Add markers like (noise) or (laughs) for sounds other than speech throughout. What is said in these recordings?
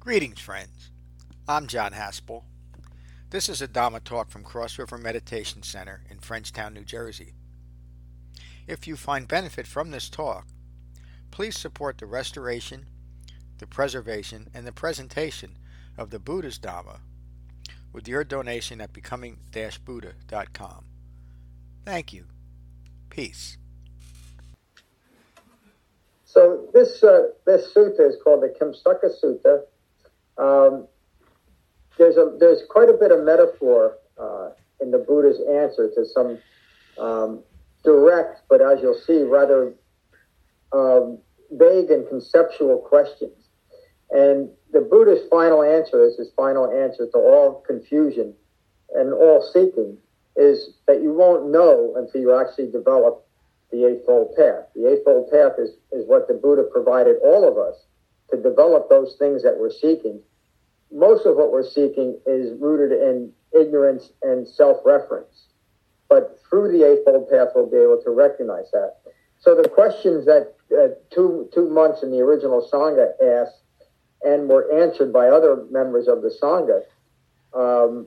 Greetings, friends. I'm John Haspel. This is a Dhamma talk from Cross River Meditation Center in Frenchtown, New Jersey. If you find benefit from this talk, please support the restoration, the preservation, and the presentation of the Buddha's Dhamma with your donation at becoming-buddha.com. Thank you. Peace. So this uh, this sutta is called the Kimsuka Sutta. Um, there's a there's quite a bit of metaphor uh, in the Buddha's answer to some um, direct, but as you'll see, rather um, vague and conceptual questions. And the Buddha's final answer is his final answer to all confusion and all seeking is that you won't know until you actually develop the Eightfold Path. The Eightfold Path is, is what the Buddha provided all of us to develop those things that we're seeking. Most of what we're seeking is rooted in ignorance and self reference. But through the Eightfold Path, we'll be able to recognize that. So the questions that uh, two, two monks in the original Sangha asked and were answered by other members of the Sangha um,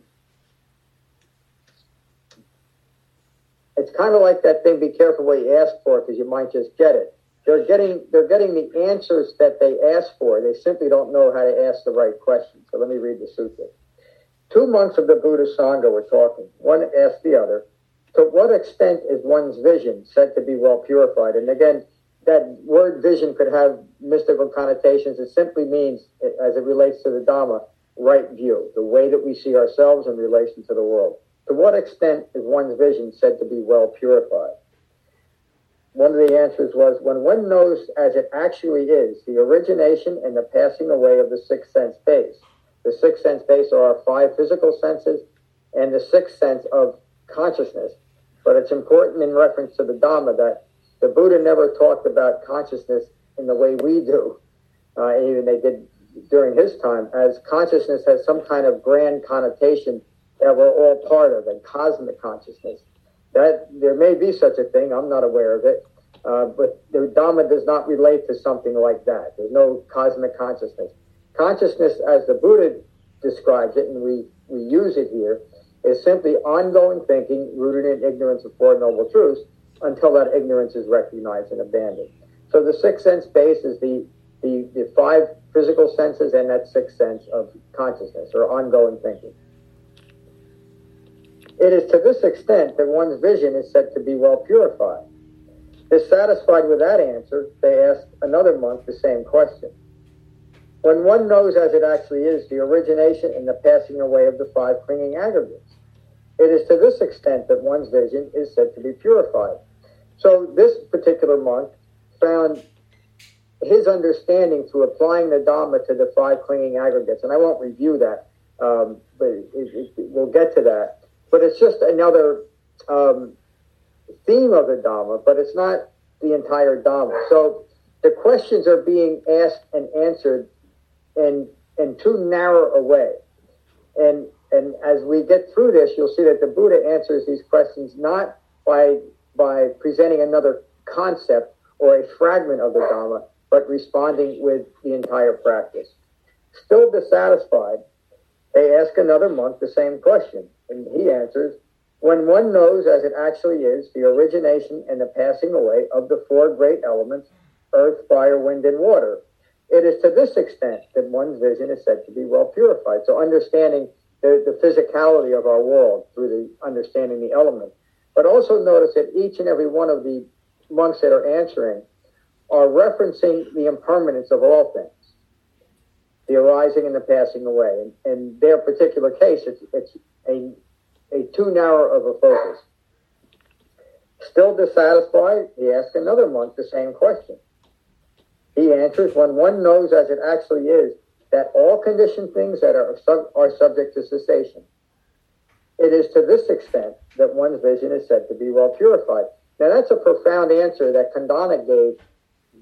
it's kind of like that thing. Be careful what you ask for because you might just get it. They're getting they're getting the answers that they ask for. They simply don't know how to ask the right questions. So let me read the sutra. Two monks of the Buddha Sangha were talking. One asked the other, "To what extent is one's vision said to be well purified?" And again, that word vision could have mystical connotations. It simply means, as it relates to the Dhamma, right view, the way that we see ourselves in relation to the world. To what extent is one's vision said to be well purified? One of the answers was when one knows as it actually is the origination and the passing away of the sixth sense base. The sixth sense base are our five physical senses and the sixth sense of consciousness. But it's important in reference to the Dhamma that the Buddha never talked about consciousness in the way we do. Uh, even they did during his time, as consciousness has some kind of grand connotation that we're all part of, and cosmic consciousness. That there may be such a thing. I'm not aware of it, uh, but the Dhamma does not relate to something like that. There's no cosmic consciousness. Consciousness, as the Buddha describes it, and we we use it here, is simply ongoing thinking rooted in ignorance of Four Noble Truths until that ignorance is recognized and abandoned. So the sixth sense base is the, the, the five physical senses and that sixth sense of consciousness or ongoing thinking. It is to this extent that one's vision is said to be well purified. Dissatisfied with that answer, they asked another monk the same question. When one knows as it actually is the origination and the passing away of the five clinging aggregates, it is to this extent that one's vision is said to be purified. So this particular monk found his understanding through applying the Dhamma to the five clinging aggregates, and I won't review that, um, but it, it, we'll get to that. But it's just another um, theme of the Dhamma, but it's not the entire Dhamma. So the questions are being asked and answered in in too narrow a way. And and as we get through this, you'll see that the Buddha answers these questions not by by presenting another concept or a fragment of the Dhamma, but responding with the entire practice. Still dissatisfied, they ask another monk the same question, and he answers, When one knows as it actually is the origination and the passing away of the four great elements, earth, fire, wind, and water, it is to this extent that one's vision is said to be well purified. So understanding the, the physicality of our world through the understanding the elements. But also notice that each and every one of the monks that are answering are referencing the impermanence of all things the arising and the passing away. And in their particular case, it's, it's a, a too narrow of a focus. Still dissatisfied, he asks another monk the same question. He answers, when one knows as it actually is that all conditioned things that are, sub, are subject to cessation, it is to this extent that one's vision is said to be well purified. Now, that's a profound answer that Kondanna gave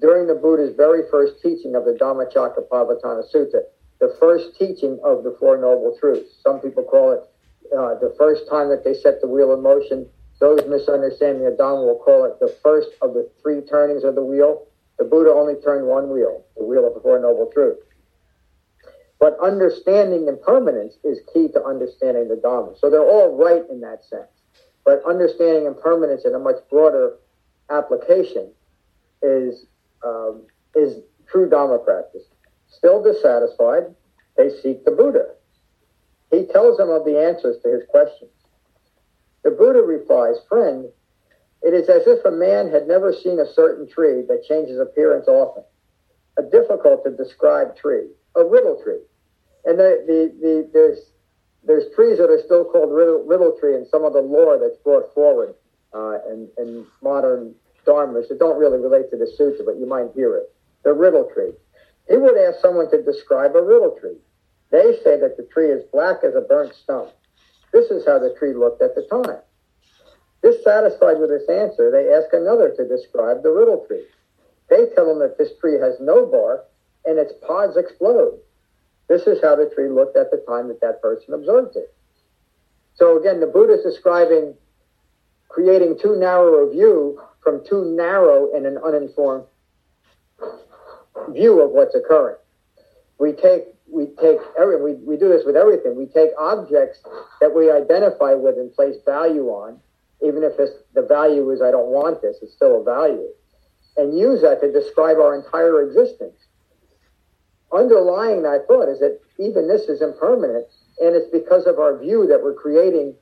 during the Buddha's very first teaching of the Dhammacakkappavattana Sutta, the first teaching of the Four Noble Truths. Some people call it uh, the first time that they set the wheel in motion. Those misunderstanding the Dhamma will call it the first of the three turnings of the wheel. The Buddha only turned one wheel, the wheel of the Four Noble Truths. But understanding impermanence is key to understanding the Dhamma. So they're all right in that sense. But understanding impermanence in a much broader application is um, is true Dhamma practice. Still dissatisfied, they seek the Buddha. He tells them of the answers to his questions. The Buddha replies, Friend, it is as if a man had never seen a certain tree that changes appearance often. A difficult to describe tree, a riddle tree. And the, the, the, there's, there's trees that are still called riddle, riddle tree in some of the lore that's brought forward uh, in, in modern dharmas that don't really relate to the sutra, but you might hear it. The riddle tree. He would ask someone to describe a riddle tree. They say that the tree is black as a burnt stump. This is how the tree looked at the time. Dissatisfied with this answer, they ask another to describe the riddle tree. They tell him that this tree has no bark and its pods explode. This is how the tree looked at the time that that person observed it. So again, the Buddha is describing creating too narrow a view from too narrow and an uninformed view of what's occurring. We take we take every we, we do this with everything. We take objects that we identify with and place value on, even if the value is I don't want this, it's still a value, and use that to describe our entire existence. Underlying that thought is that even this is impermanent, and it's because of our view that we're creating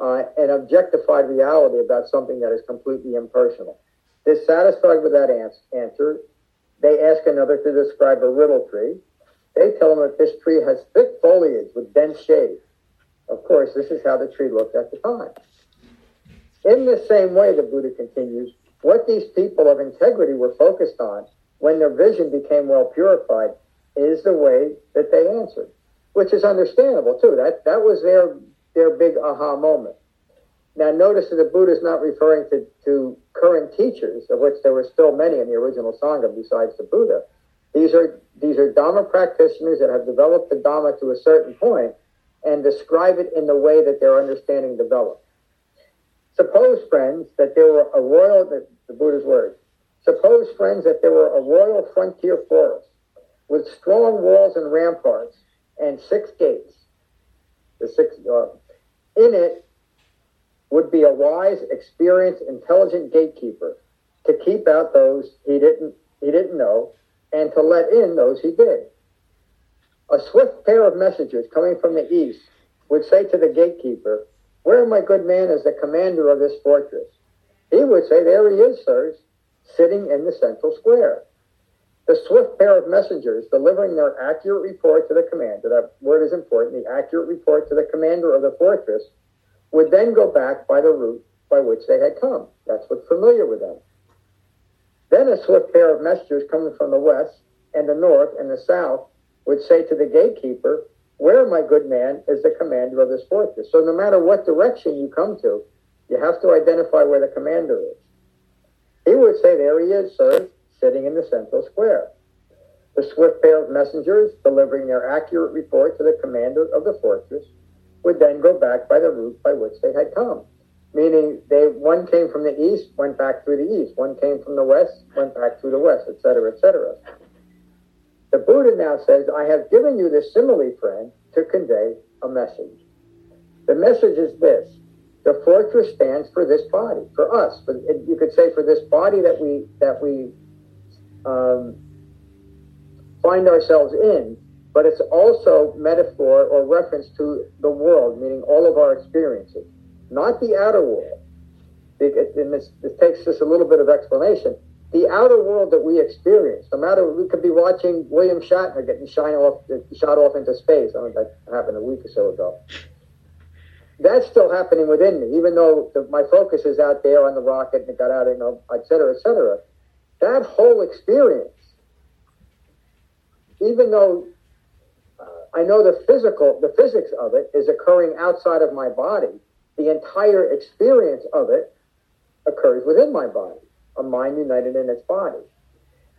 uh, an objectified reality about something that is completely impersonal. Dissatisfied with that answer, they ask another to describe a riddle tree. They tell them that this tree has thick foliage with dense shade. Of course, this is how the tree looked at the time. In the same way, the Buddha continues, what these people of integrity were focused on when their vision became well purified is the way that they answered, which is understandable too. That that was their their big aha moment. Now, notice that the Buddha is not referring to, to current teachers, of which there were still many in the original Sangha besides the Buddha. These are, these are Dhamma practitioners that have developed the Dhamma to a certain point and describe it in the way that their understanding developed. Suppose, friends, that there were a royal, the, the Buddha's words, suppose, friends, that there were a royal frontier forest with strong walls and ramparts and six gates. The six, uh, in it would be a wise, experienced, intelligent gatekeeper to keep out those he didn't he didn't know and to let in those he did. A swift pair of messengers coming from the east would say to the gatekeeper, Where, my good man, is the commander of this fortress? He would say, There he is, sirs, sitting in the central square. The swift pair of messengers delivering their accurate report to the commander, that word is important, the accurate report to the commander of the fortress, would then go back by the route by which they had come. That's what's familiar with them. Then a swift pair of messengers coming from the west and the north and the south would say to the gatekeeper, Where, my good man, is the commander of this fortress? So no matter what direction you come to, you have to identify where the commander is. He would say, There he is, sir, sitting in the central square. The swift pair messengers delivering their accurate report to the commander of the fortress would then go back by the route by which they had come. Meaning they one came from the east, went back through the east, one came from the west, went back through the west, etc., etc. The Buddha now says, I have given you this simile, friend, to convey a message. The message is this. The fortress stands for this body, for us. You could say for this body that we that we um, find ourselves in, but it's also metaphor or reference to the world, meaning all of our experiences, not the outer world. And this, takes just a little bit of explanation. The outer world that we experience, no matter we could be watching William Shatner getting shot off, shot off into space. I mean, that happened a week or so ago. That's still happening within me, even though the, my focus is out there on the rocket and it got out, you know, et cetera, et cetera. That whole experience, even though uh, I know the physical, the physics of it is occurring outside of my body. The entire experience of it occurs within my body, a mind united in its body.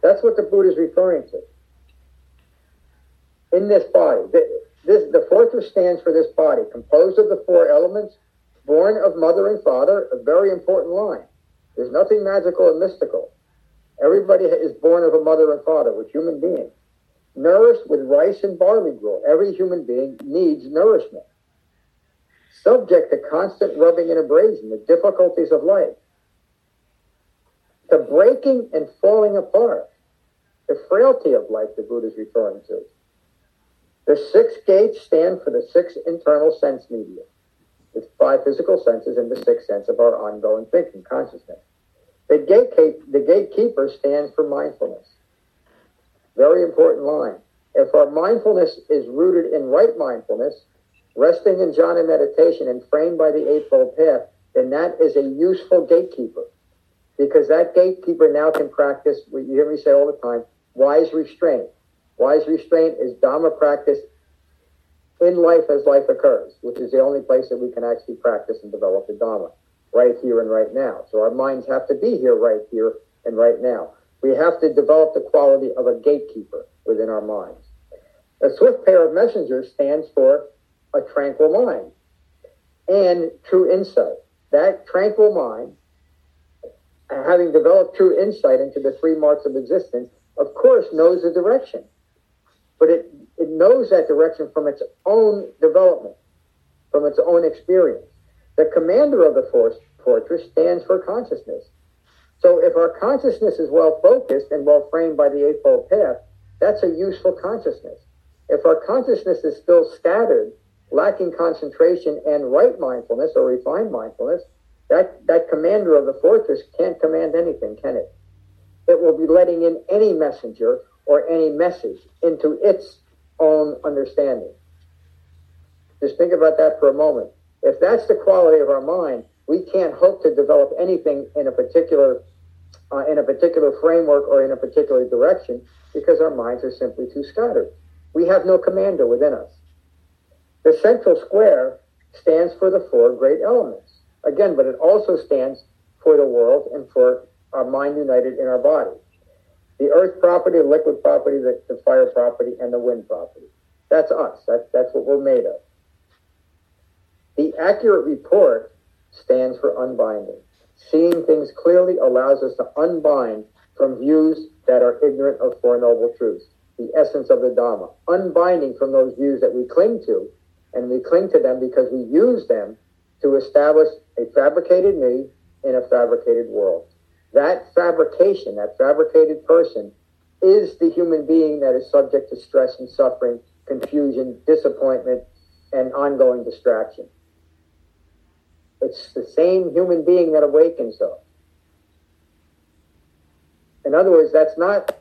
That's what the Buddha is referring to. In this body, the, this, the fortress stands for this body, composed of the four elements, born of mother and father, a very important line. There's nothing magical and mystical. Everybody is born of a mother and father. We're human beings. nourished with rice and barley gruel. Every human being needs nourishment. Subject to constant rubbing and abrasion, the difficulties of life, the breaking and falling apart, the frailty of life the Buddha is referring to. The six gates stand for the six internal sense media, the five physical senses and the sixth sense of our ongoing thinking, consciousness. The, the gatekeeper stands for mindfulness. Very important line. If our mindfulness is rooted in right mindfulness, resting in jhana meditation and framed by the Eightfold Path, then that is a useful gatekeeper. Because that gatekeeper now can practice what you hear me say all the time wise restraint. Wise restraint is Dhamma practice in life as life occurs, which is the only place that we can actually practice and develop the Dhamma, right here and right now. So our minds have to be here right here and right now. We have to develop the quality of a gatekeeper within our minds. A swift pair of messengers stands for a tranquil mind and true insight. That tranquil mind, having developed true insight into the three marks of existence, of course knows the direction. But it, it knows that direction from its own development, from its own experience. The commander of the force, fortress stands for consciousness. So if our consciousness is well focused and well framed by the Eightfold Path, that's a useful consciousness. If our consciousness is still scattered, lacking concentration and right mindfulness or refined mindfulness, that, that commander of the fortress can't command anything, can it? It will be letting in any messenger or any message into its own understanding. Just think about that for a moment. If that's the quality of our mind, we can't hope to develop anything in a particular uh, in a particular framework or in a particular direction because our minds are simply too scattered. We have no commander within us. The central square stands for the four great elements. Again, but it also stands for the world and for our mind united in our body. The earth property, the liquid property, the, the fire property, and the wind property. That's us. That's, that's what we're made of. The accurate report stands for unbinding. Seeing things clearly allows us to unbind from views that are ignorant of Four Noble Truths, the essence of the Dhamma. Unbinding from those views that we cling to, and we cling to them because we use them to establish a fabricated me in a fabricated world. That fabrication, that fabricated person, is the human being that is subject to stress and suffering, confusion, disappointment, and ongoing distraction. It's the same human being that awakens, though. In other words, that's not,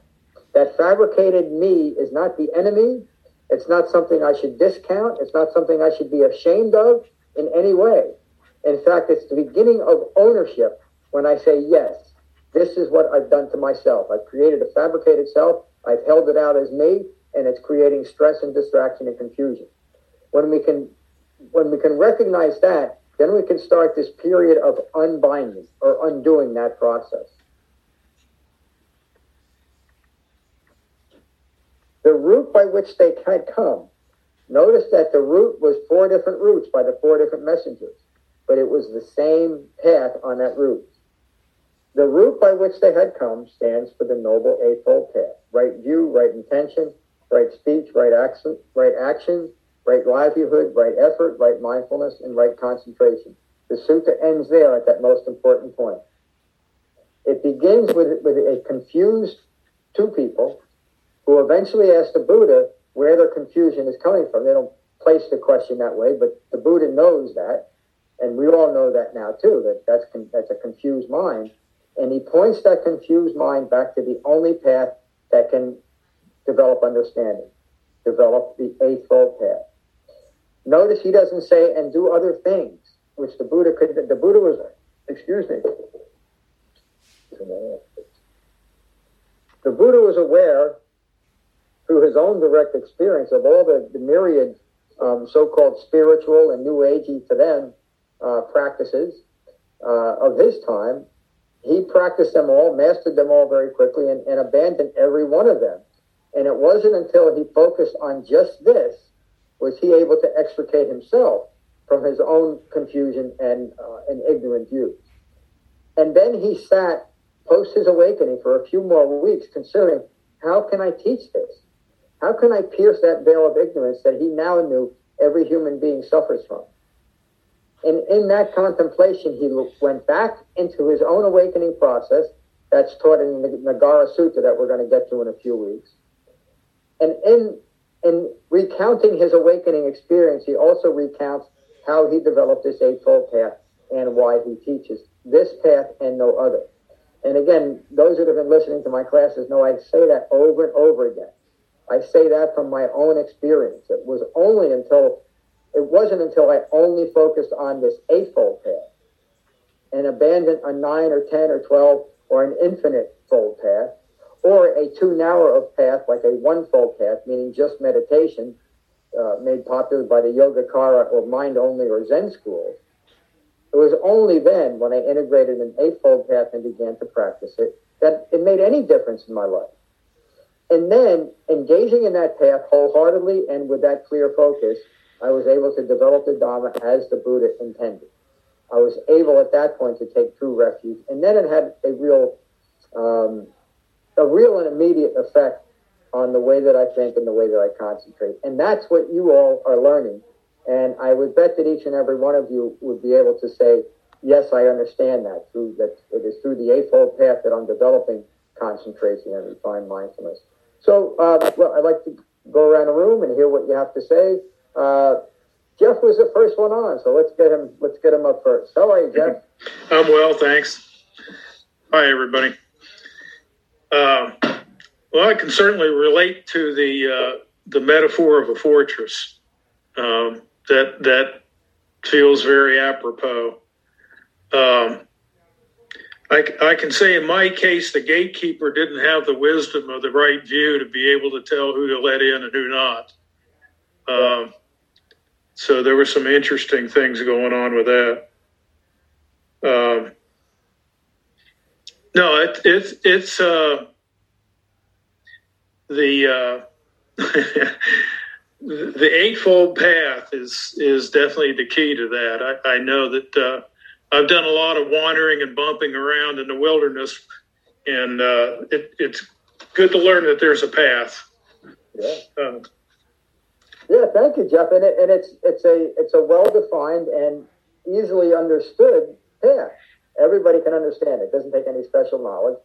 that fabricated me is not the enemy. It's not something I should discount. It's not something I should be ashamed of in any way. In fact, it's the beginning of ownership when I say, yes, this is what I've done to myself. I've created a fabricated self. I've held it out as me, and it's creating stress and distraction and confusion. When we can, when we can recognize that, then we can start this period of unbinding or undoing that process. The route by which they had come, notice that the route was four different routes by the four different messengers, but it was the same path on that route. The route by which they had come stands for the Noble Eightfold Path right view, right intention, right speech, right action, right action, right livelihood, right effort, right mindfulness, and right concentration. The sutta ends there at that most important point. It begins with, with a confused two people who eventually ask the Buddha where their confusion is coming from. They don't place the question that way, but the Buddha knows that, and we all know that now too, that that's, that's a confused mind. And he points that confused mind back to the only path that can develop understanding, develop the Eightfold Path. Notice he doesn't say, and do other things, which the Buddha could, the Buddha was, excuse me. The Buddha was aware through his own direct experience of all the, the myriad um, so-called spiritual and new agey to them uh, practices uh, of his time. He practiced them all, mastered them all very quickly, and, and abandoned every one of them. And it wasn't until he focused on just this was he able to extricate himself from his own confusion and, uh, and ignorant views. And then he sat post his awakening for a few more weeks considering how can I teach this? How can I pierce that veil of ignorance that he now knew every human being suffers from? And in that contemplation, he went back into his own awakening process. That's taught in the Nagara Sutta that we're going to get to in a few weeks. And in, in recounting his awakening experience, he also recounts how he developed this Eightfold Path and why he teaches this path and no other. And again, those that have been listening to my classes know I say that over and over again. I say that from my own experience. It was only until it wasn't until I only focused on this eightfold path and abandoned a nine or ten or twelve or an infinite fold path or a too narrow of path like a one fold path, meaning just meditation, uh, made popular by the Yogacara or mind only or Zen schools. It was only then when I integrated an eightfold path and began to practice it that it made any difference in my life. And then engaging in that path wholeheartedly and with that clear focus, I was able to develop the Dharma as the Buddha intended. I was able at that point to take true refuge, and then it had a real, um, a real and immediate effect on the way that I think and the way that I concentrate. And that's what you all are learning. And I would bet that each and every one of you would be able to say, yes, I understand that through that it is through the eightfold path that I'm developing concentration and refined mindfulness. So, uh, well, I'd like to go around the room and hear what you have to say. Uh, Jeff was the first one on, so let's get him. Let's get him up first. How are you, Jeff? (laughs) I'm well, thanks. Hi, everybody. Uh, well, I can certainly relate to the uh, the metaphor of a fortress. Um, that that feels very apropos. Um, I, I can say in my case, the gatekeeper didn't have the wisdom of the right view to be able to tell who to let in and who not. Um, so there were some interesting things going on with that. Um, no, it, it, it's uh, the uh, (laughs) the eightfold path is is definitely the key to that. I, I know that uh, I've done a lot of wandering and bumping around in the wilderness, and uh, it, it's good to learn that there's a path. Yeah. Uh, yeah, thank you, Jeff. And, it, and it's it's a it's a well defined and easily understood path. Everybody can understand it. it doesn't take any special knowledge.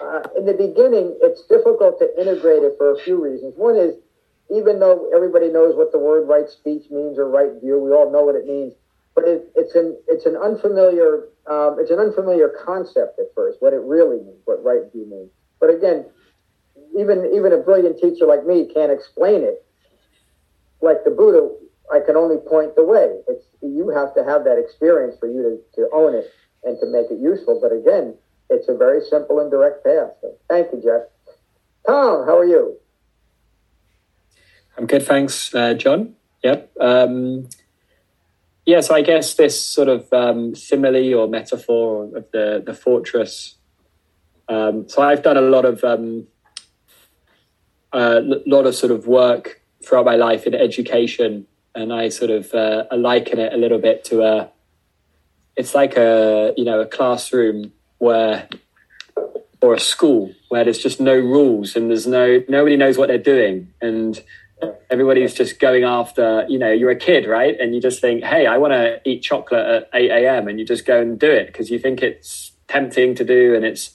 Uh, in the beginning, it's difficult to integrate it for a few reasons. One is, even though everybody knows what the word right speech means or right view, we all know what it means but it, it's an it's an unfamiliar um, it's an unfamiliar concept at first. What it really means, what right view means. But again, even even a brilliant teacher like me can't explain it. Like the Buddha, I can only point the way. It's you have to have that experience for you to, to own it and to make it useful. But again, it's a very simple and direct path. So thank you, Jeff. Tom, how are you? I'm good, thanks, uh, John. Yep. Um, yeah, so I guess this sort of um, simile or metaphor of the the fortress. Um, so I've done a lot of um, a lot of sort of work throughout my life in education, and I sort of uh, liken it a little bit to a. It's like a you know a classroom where, or a school where there's just no rules and there's no nobody knows what they're doing and Everybody's just going after, you know, you're a kid, right? And you just think, hey, I want to eat chocolate at 8 a.m. And you just go and do it because you think it's tempting to do. And it's,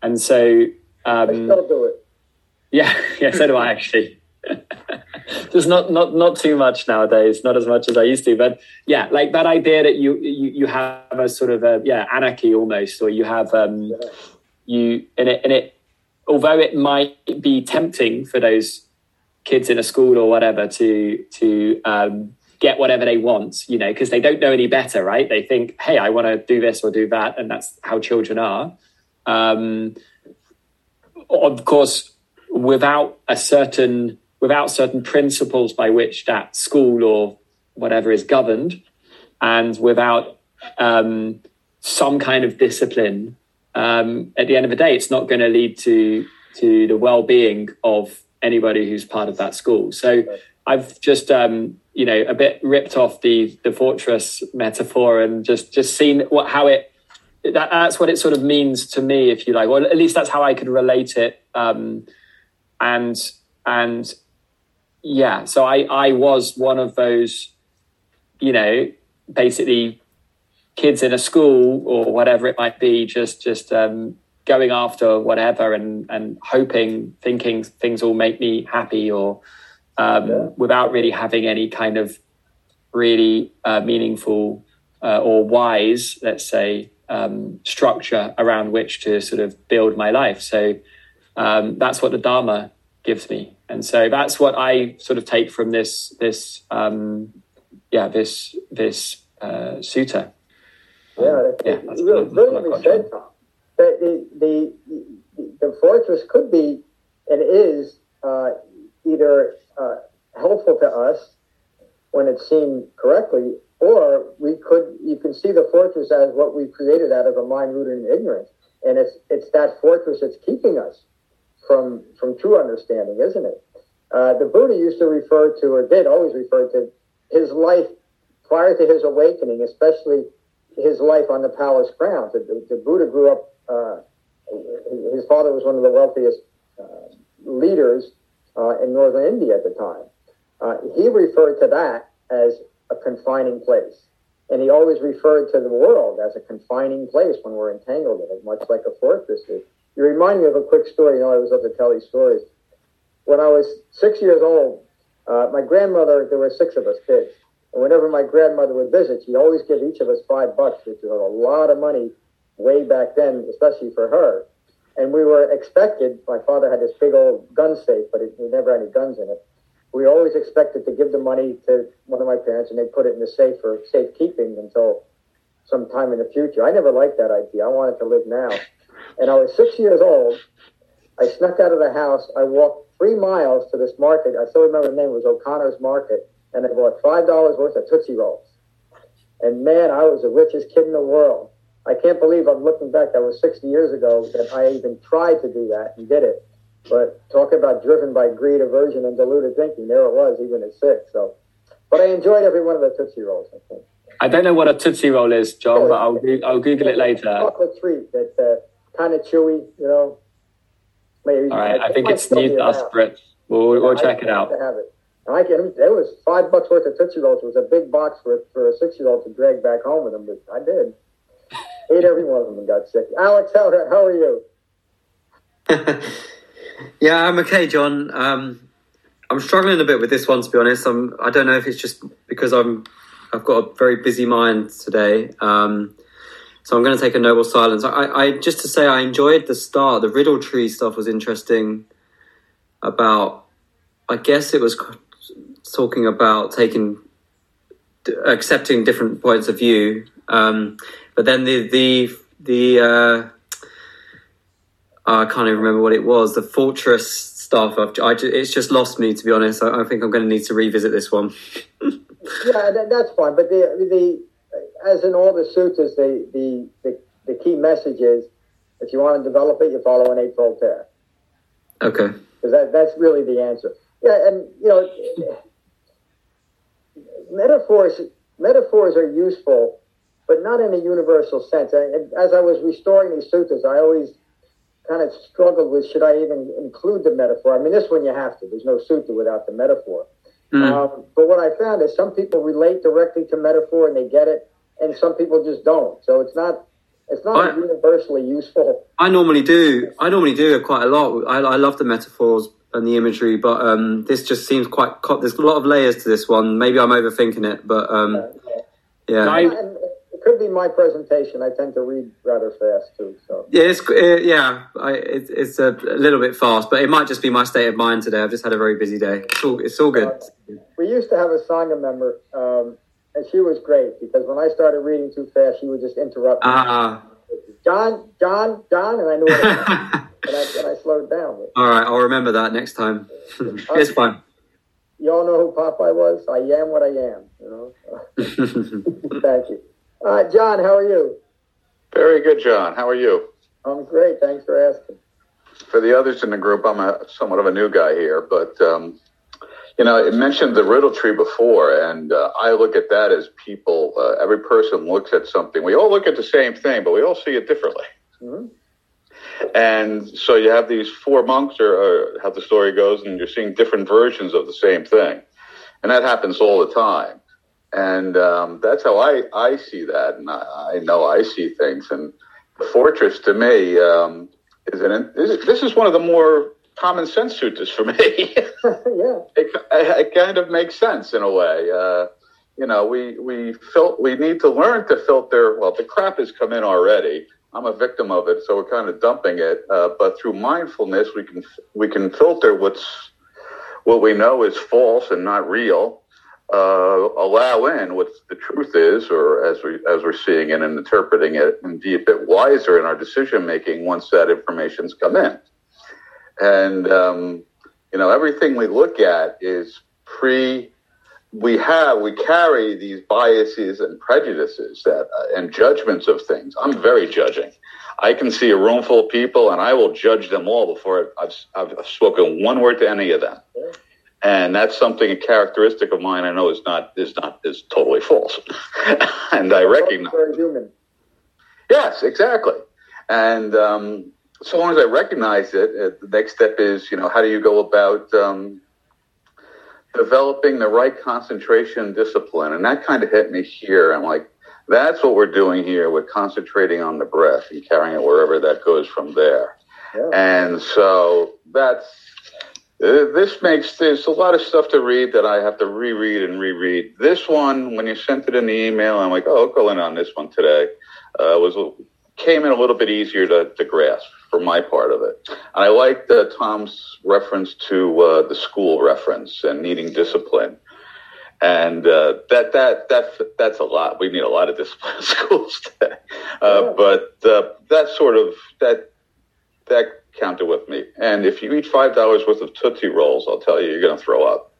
and so. Um, I still do it. Yeah, (laughs) yeah, so do I actually. (laughs) just not not not too much nowadays not as much as i used to but yeah like that idea that you you, you have a sort of a yeah anarchy almost or you have um you in it and it although it might be tempting for those kids in a school or whatever to to um, get whatever they want, you know, because they don't know any better, right? They think, hey, I want to do this or do that, and that's how children are. Um, of course, without a certain without certain principles by which that school or whatever is governed, and without um, some kind of discipline, um, at the end of the day, it's not going to lead to to the well being of anybody who's part of that school. So I've just um, you know a bit ripped off the the fortress metaphor and just just seen what how it that, that's what it sort of means to me, if you like. Well, at least that's how I could relate it. Um, and and yeah, so I I was one of those, you know, basically kids in a school or whatever it might be, just just um, going after whatever and and hoping, thinking things will make me happy, or um, yeah. without really having any kind of really uh, meaningful uh, or wise, let's say, um, structure around which to sort of build my life. So um, that's what the Dharma gives me, and so that's what I sort of take from this this um, yeah this this uh, sutta. Yeah, yeah that's really said, That the, the the fortress could be and is uh, either uh, helpful to us when it's seen correctly, or we could you can see the fortress as what we created out of a mind rooted in ignorance, and it's it's that fortress that's keeping us from from true understanding, isn't it? Uh, the Buddha used to refer to, or did always refer to, his life prior to his awakening, especially his life on the palace grounds. The, the, Buddha grew up. Uh, his father was one of the wealthiest uh, leaders uh, in northern India at the time. Uh, he referred to that as a confining place. And he always referred to the world as a confining place when we're entangled in it, much like a fortress is. You remind me of a quick story. You know, I always love to tell these stories. When I was six years old, uh, my grandmother, there were six of us kids. And whenever my grandmother would visit, she'd always give each of us five bucks, which was a lot of money way back then, especially for her. And we were expected, my father had this big old gun safe, but it, never had any guns in it we always expected to give the money to one of my parents and they put it in the safe for safekeeping until some time in the future. I never liked that idea. I wanted to live now. And I was six years old. I snuck out of the house. I walked three miles to this market. I still remember the name. It was O'Connor's Market. And I bought $5 worth of Tootsie Rolls. And man, I was the richest kid in the world. I can't believe I'm looking back. That was 60 years ago that I even tried to do that and did it. But talk about driven by greed, aversion, and deluded thinking. There it was, even at six. So, but I enjoyed every one of the Tootsie Rolls. I think. I don't know what a Tootsie Roll is, John, but I'll I'll Google it later. Chocolate treat that's uh, kind of chewy, you know. Maybe, All right, I think it's new to us, Brit. We'll, we'll check it out. have it. I can. It was five bucks worth of Tootsie Rolls. It was a big box for for a six year old to drag back home with them, but I did. (laughs) Ate every one of them and got sick. Alex, how, how are you? (laughs) Yeah, I'm okay, John. Um, I'm struggling a bit with this one, to be honest. I'm, I don't know if it's just because I'm, I've got a very busy mind today. Um, so I'm going to take a noble silence. I, I just to say I enjoyed the start. The riddle tree stuff was interesting. About, I guess it was talking about taking, accepting different points of view. Um, but then the the the uh, I can't even remember what it was. The fortress stuff. I, it's just lost me, to be honest. I, I think I'm going to need to revisit this one. (laughs) yeah, that, that's fine. But the the as in all the sutras, the, the the the key message is if you want to develop it, you follow an eightfold path. Okay. Because that that's really the answer. Yeah, and you know, metaphors metaphors are useful, but not in a universal sense. And as I was restoring these sutras, I always kind of struggled with should I even include the metaphor. I mean, this one you have to. There's no sutra without the metaphor. Mm. Um, but what I found is some people relate directly to metaphor and they get it, and some people just don't. So it's not it's not I, universally useful. I normally do. I normally do it quite a lot. I, I love the metaphors and the imagery, but um, this just seems quite. There's a lot of layers to this one. Maybe I'm overthinking it, but um, yeah. yeah. Yeah could be my presentation. I tend to read rather fast too. So yeah, it's uh, yeah, I, it, it's a, little bit fast, but it might just be my state of mind today. I've just had a very busy day. It's all it's all good. Uh, we used to have a sangha member, um, and she was great because when I started reading too fast, she would just interrupt. Ah. John, John, John, and I knew it. (laughs) and, I, and I slowed down. All right, I'll remember that next time. (laughs) it's fine. You all know who Popeye was? I am what I am. You know. (laughs) Thank you. Uh, John, how are you? Very good, John. How are you? I'm great. Thanks for asking. For the others in the group, I'm a somewhat of a new guy here, but um, you know, it mentioned the riddle tree before, and uh, I look at that as people. Uh, every person looks at something. We all look at the same thing, but we all see it differently. Mm-hmm. and so you have these four monks, or, or how the story goes, and you're seeing different versions of the same thing, and that happens all the time. And um, that's how I, I see that, and I, I know I see things. And the fortress, to me, um, is an this is one of the more common sense sutras for me. (laughs) yeah, it, it kind of makes sense in a way. Uh, you know, we we fil- we need to learn to filter. Well, the crap has come in already. I'm a victim of it, so we're kind of dumping it. Uh, but through mindfulness, we can we can filter what's what we know is false and not real. Uh, allow in what the truth is, or as we as we're seeing it and interpreting it, and be a bit wiser in our decision making once that information's come in. And um, you know, everything we look at is pre we have we carry these biases and prejudices that uh, and judgments of things. I'm very judging. I can see a room full of people and I will judge them all before I've, I've spoken one word to any of them. And that's something a characteristic of mine I know is not is not is totally false. (laughs) and I recognize human. Yes, exactly. And um, so long as I recognize it, uh, the next step is, you know, how do you go about um, developing the right concentration discipline? And that kind of hit me here. I'm like, that's what we're doing here. We're concentrating on the breath and carrying it wherever that goes from there. Yeah. And so that's this makes there's a lot of stuff to read that I have to reread and reread. This one, when you sent it in the email, I'm like, oh, I'll go in on this one today. Uh, was came in a little bit easier to, to grasp for my part of it. And I liked uh, Tom's reference to uh, the school reference and needing discipline. And uh, that that that that's a lot. We need a lot of discipline (laughs) in schools today. Uh, Yeah. But uh, that sort of that that counted with me. And if you eat five dollars worth of Tootsie Rolls, I'll tell you, you're going to throw up.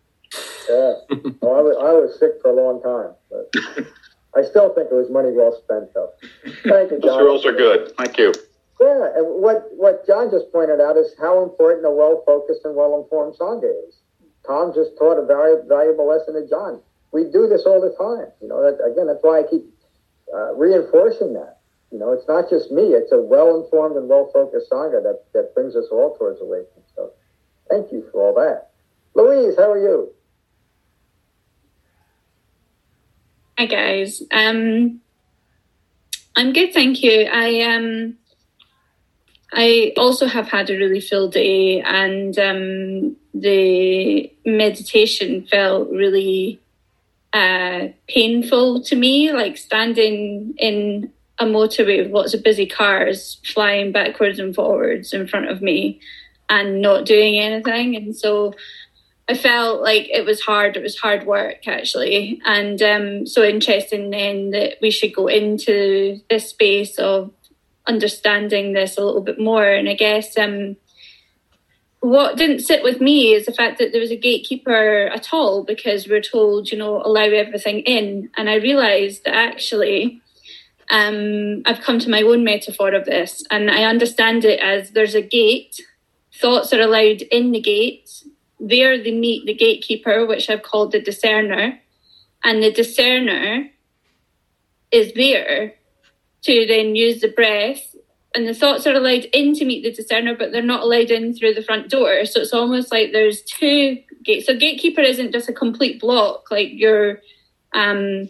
Yeah. (laughs) Well, I was, I was sick for a long time, but I still think it was money well spent, though. Thank you, Tootsie John. Rolls are good. Thank you. Yeah, and what, what John just pointed out is how important a well focused and well informed Sangha is. Tom just taught a very valuable lesson to John. We do this all the time. You know, that, again, that's why I keep uh, reinforcing that. You know, it's not just me, it's a well informed and well focused Sangha that, that brings us all towards awakening. So thank you for all that. Louise, how are you? Hi guys. Um, I'm good, thank you. I um, I also have had a really full day, and um, the meditation felt really uh, painful to me. Like standing in a motorway with lots of busy cars flying backwards and forwards in front of me, and not doing anything. And so I felt like it was hard. It was hard work actually, and um, so interesting then that we should go into this space of understanding this a little bit more. And I guess um, what didn't sit with me is the fact that there was a gatekeeper at all because we're told, you know, allow everything in, and I realised that actually. Um, I've come to my own metaphor of this, and I understand it as there's a gate, thoughts are allowed in the gate, there they meet the gatekeeper, which I've called the discerner, and the discerner is there to then use the breath. And the thoughts are allowed in to meet the discerner, but they're not allowed in through the front door. So it's almost like there's two gates. So gatekeeper isn't just a complete block, like you're, um,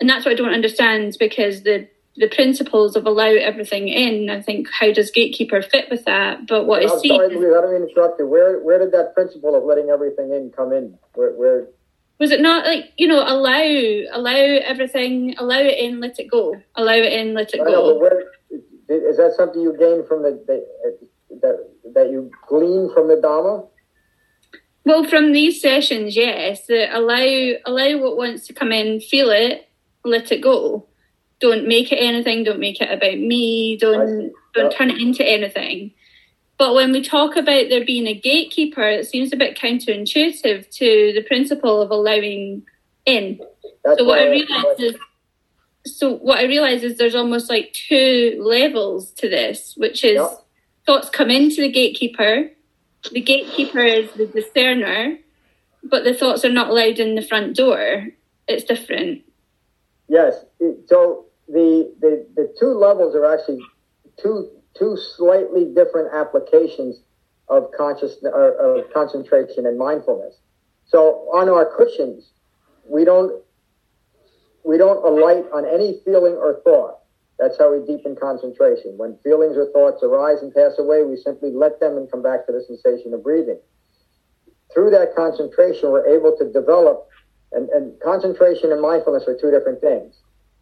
and that's what I don't understand because the the principles of allow everything in. I think how does gatekeeper fit with that? But what I I'm see sorry, is- Louise, I don't interrupt you. Where, where did that principle of letting everything in come in? Where, where was it not like you know allow allow everything allow it in let it go allow it in let it I know, go where is that something you gain from the, the uh, that that you glean from the Dharma? well from these sessions yes allow allow what wants to come in feel it let it go don't make it anything don't make it about me don't don't turn it into anything but when we talk about there being a gatekeeper it seems a bit counterintuitive to the principle of allowing in That's so what I realized is so what I realized is there's almost like two levels to this, which is Yeah. thoughts come into the gatekeeper. The gatekeeper is the discerner, but the thoughts are not allowed in the front door. It's different. Yes. So the, the the two levels are actually two two slightly different applications of conscious or, of concentration and mindfulness. So on our cushions, we don't we don't alight on any feeling or thought. That's how we deepen concentration. When feelings or thoughts arise and pass away, we simply let them and come back to the sensation of breathing. Through that concentration, we're able to develop, and, and concentration and mindfulness are two different things.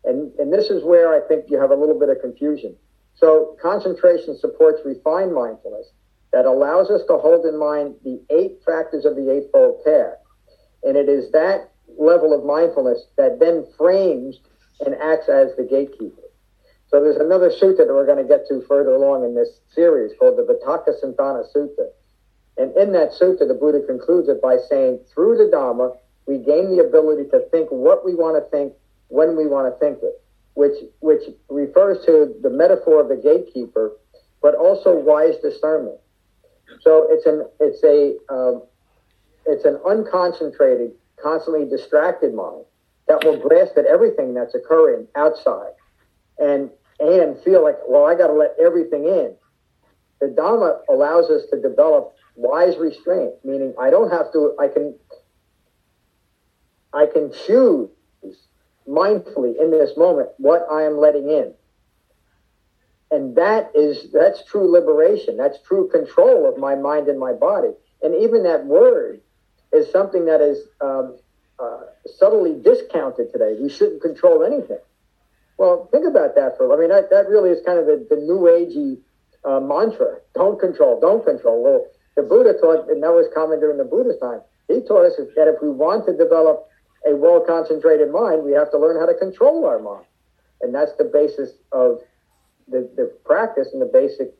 And, and this is where I think you have a little bit of confusion. So concentration supports refined mindfulness that allows us to hold in mind the eight factors of the Eightfold Path. And it is that level of mindfulness that then frames and acts as the gatekeeper. So there's another sutta that we're going to get to further along in this series called the Vitakkasanthana Sutta. And in that sutta, the Buddha concludes it by saying, through the Dhamma, we gain the ability to think what we want to think when we want to think it, which, which refers to the metaphor of the gatekeeper, but also wise discernment. So it's an, it's a, um, it's an unconcentrated, constantly distracted mind that will grasp at everything that's occurring outside and and feel like, well, I got to let everything in. The Dhamma allows us to develop wise restraint, meaning I don't have to. I can I can choose mindfully in this moment what I am letting in. And that is that's true liberation. That's true control of my mind and my body. And even that word is something that is um, uh, subtly discounted today. We shouldn't control anything. Well, think about that for. I mean, that, that really is kind of the, the new agey uh, mantra: don't control, don't control. Well, the Buddha taught, and that was common during the Buddha's time. He taught us that if we want to develop a well concentrated mind, we have to learn how to control our mind, and that's the basis of the, the practice and the basic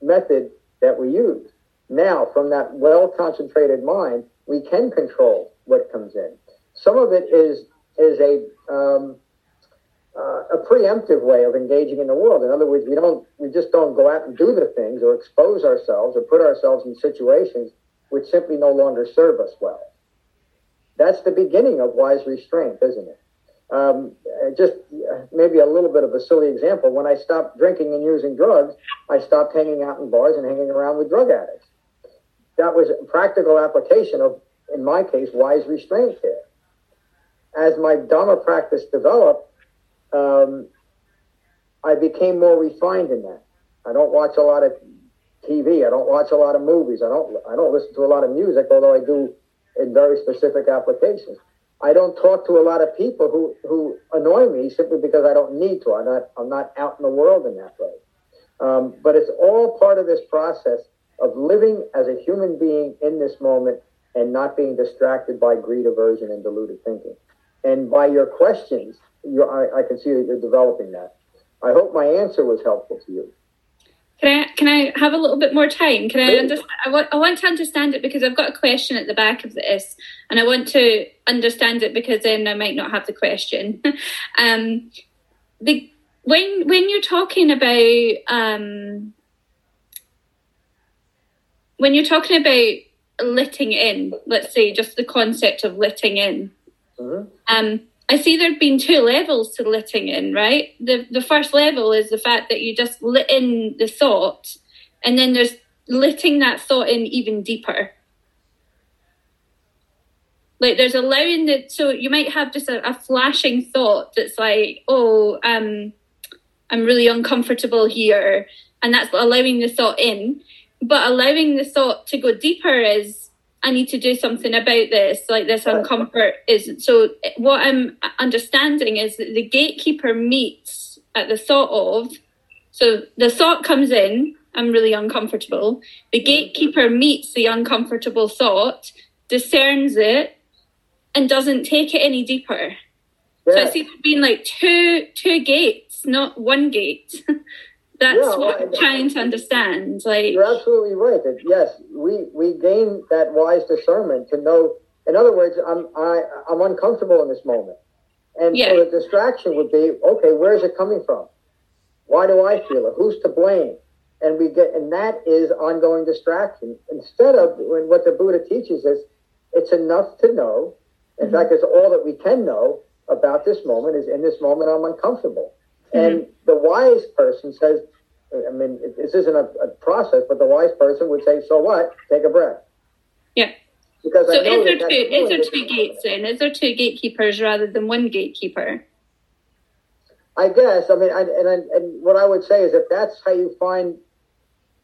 method that we use. Now, from that well concentrated mind, we can control what comes in. Some of it is is a um, uh, a preemptive way of engaging in the world. In other words, we don't we just don't go out and do the things or expose ourselves or put ourselves in situations which simply no longer serve us well. That's the beginning of wise restraint, isn't it? Um, just maybe a little bit of a silly example. When I stopped drinking and using drugs, I stopped hanging out in bars and hanging around with drug addicts that was a practical application of, in my case, wise restraint there. As my Dhamma practice developed, um, I became more refined in that. I don't watch a lot of TV. I don't watch a lot of movies. I don't. I don't listen to a lot of music, although I do in very specific applications. I don't talk to a lot of people who, who annoy me simply because I don't need to. I'm not. I'm not out in the world in that way. Um, but it's all part of this process of living as a human being in this moment and not being distracted by greed, aversion, and deluded thinking. And by your questions, I, I, can see that you're developing that. I hope my answer was helpful to you. Can I can I have a little bit more time? Can I understand? I want I want to understand it because I've got a question at the back of this, and I want to understand it because then I might not have the question. (laughs) um, the when when you're talking about um, when you're talking about letting in, let's say just the concept of letting in, mm-hmm. um, I see there've been two levels to letting in, right? The the first level is the fact that you just let in the thought, and then there's letting that thought in even deeper. Like there's allowing that so you might have just a, a flashing thought that's like, oh, um, I'm really uncomfortable here, and that's allowing the thought in but allowing the thought to go deeper is I need to do something about this, like this uncomfort is. So, what I'm understanding is that the gatekeeper meets at the thought of, so the thought comes in, I'm really uncomfortable. The gatekeeper meets the uncomfortable thought, discerns it, and doesn't take it any deeper. Yeah. So I see there being like two two gates, not one gate. (laughs) That's yeah, what I'm trying to understand. Like you're absolutely right. That yes, we we gain that wise discernment to know. In other words, I'm I I'm uncomfortable in this moment, and yeah. so the distraction would be okay. Where is it coming from? Why do I feel it? Who's to blame? And we get, and that is ongoing distraction. Instead of when what the Buddha teaches us, it's enough to know. In mm-hmm. fact, it's all that we can know about this moment. Is in this moment I'm uncomfortable. Mm-hmm. And the wise person says, I mean, this isn't a, a process, but the wise person would say, "So what? Take a breath." Yeah. Because So I know is there two? Is there two gates then? Is there two gatekeepers rather than one gatekeeper? I guess. I mean, I, and I, and what I would say is, if that's how you find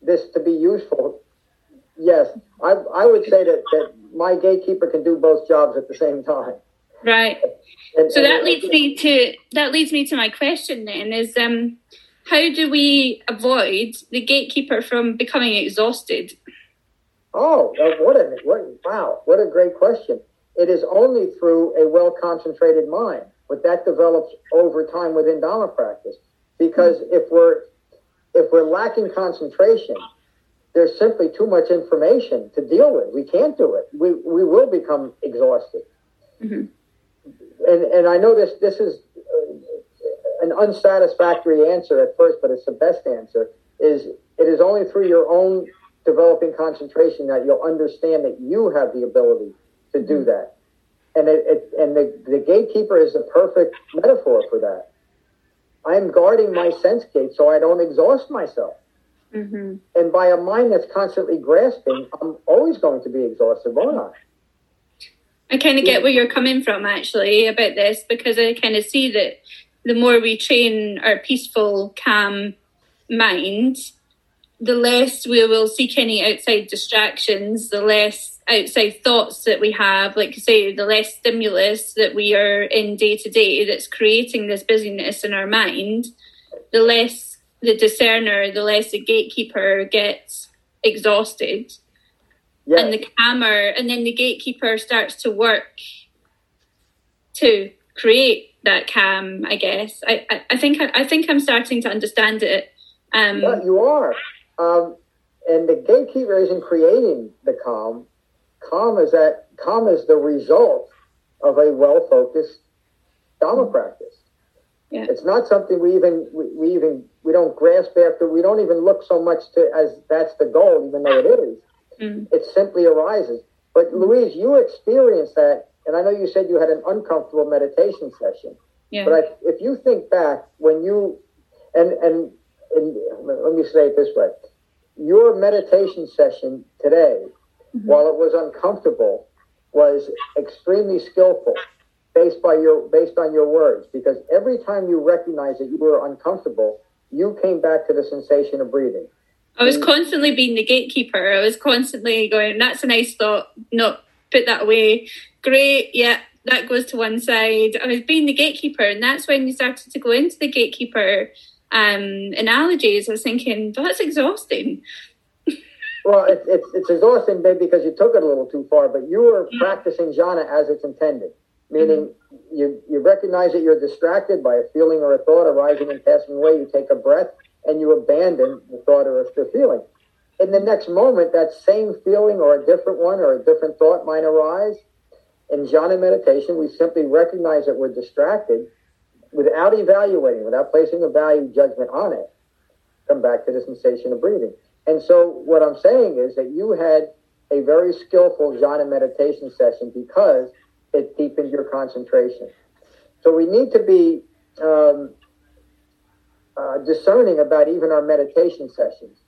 this to be useful, yes, I I would say that that my gatekeeper can do both jobs at the same time. Right. So that leads me to that leads me to my question then is um how do we avoid the gatekeeper from becoming exhausted? Oh, what a what, wow! What a great question. It is only through a well concentrated mind, but that develops over time within Dharma practice. Because if we're if we're lacking concentration, there's simply too much information to deal with. We can't do it. We we will become exhausted. Mhm. And and I know this this is uh, an unsatisfactory answer at first, but it's the best answer. Is it is only through your own developing concentration that you'll understand that you have the ability to do that. And it, it and the, the gatekeeper is a perfect metaphor for that. I'm guarding my sense gate so I don't exhaust myself. Mm-hmm. And by a mind that's constantly grasping, I'm always going to be exhausted, won't I? I kind of get where you're coming from actually about this because I kind of see that the more we train our peaceful, calm mind, the less we will seek any outside distractions, the less outside thoughts that we have, like you say, the less stimulus that we are in day to day that's creating this busyness in our mind, the less the discerner, the less the gatekeeper gets exhausted Yeah. and the camera, and then the gatekeeper starts to work to create that calm i guess i i, I think I, I think i'm starting to understand it um Yeah, you are. Um, and the gatekeeper isn't creating the calm. Calm is that calm is the result of a well focused Dharma practice. Yeah. It's not something we even we, we even we don't grasp after. We don't even look so much to as that's the goal, even though it is. Mm, It simply arises. But Louise, you experienced that, and I know you said you had an uncomfortable meditation session. yeah But I, if you think back when you, and, and and let me say it this way, your meditation session today, Mhm. while it was uncomfortable, was extremely skillful, based by your based on your words. Because every time you recognized that you were uncomfortable, you came back to the sensation of breathing. I was constantly being the gatekeeper. I was constantly going that's a nice thought. No put that away. Great. Yeah that goes to one side. I was being the gatekeeper and that's when you started to go into the gatekeeper um analogies. I was thinking that's exhausting. Well, it's it's, it's exhausting, maybe because you took it a little too far, but you were practicing jhana as it's intended, meaning you you recognize that you're distracted by a feeling or a thought arising and passing away. You take a breath and you abandon the thought or the feeling. In the next moment, that same feeling or a different one or a different thought might arise. In jhana meditation, we simply recognize that we're distracted without evaluating, without placing a value judgment on it. Come back to the sensation of breathing. And so what I'm saying is that you had a very skillful jhana meditation session because it deepened your concentration. So we need to be um, uh, discerning about even our meditation sessions.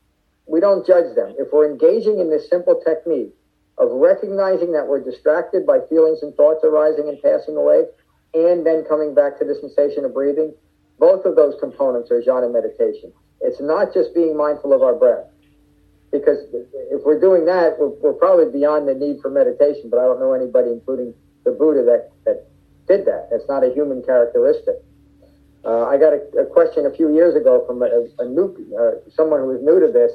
We don't judge them. If we're engaging in this simple technique of recognizing that we're distracted by feelings and thoughts arising and passing away, and then coming back to the sensation of breathing, both of those components are jhana meditation. It's not just being mindful of our breath because if we're doing that, we're, we're probably beyond the need for meditation. But I don't know anybody, including the Buddha, that that did that. That's not a human characteristic. Uh, I got a, a question a few years ago from a, a new uh, someone who was new to this,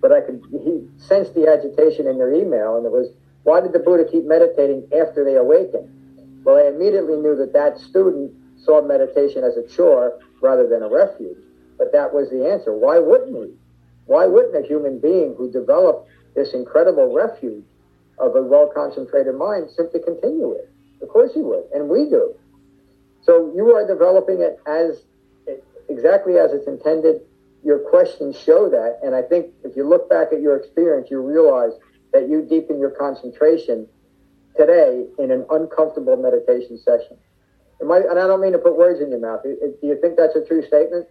but I could he sensed the agitation in their email, and it was, why did the Buddha keep meditating after they awakened? Well, I immediately knew that that student saw meditation as a chore rather than a refuge. But that was the answer. Why wouldn't we? Why wouldn't a human being who developed this incredible refuge of a well concentrated mind simply continue it? Of course he would, and we do. So you are developing it as exactly as it's intended. Your questions show that, and I think if you look back at your experience, you realize that you deepen your concentration today in an uncomfortable meditation session. I, and I don't mean to put words in your mouth. Do you think that's a true statement?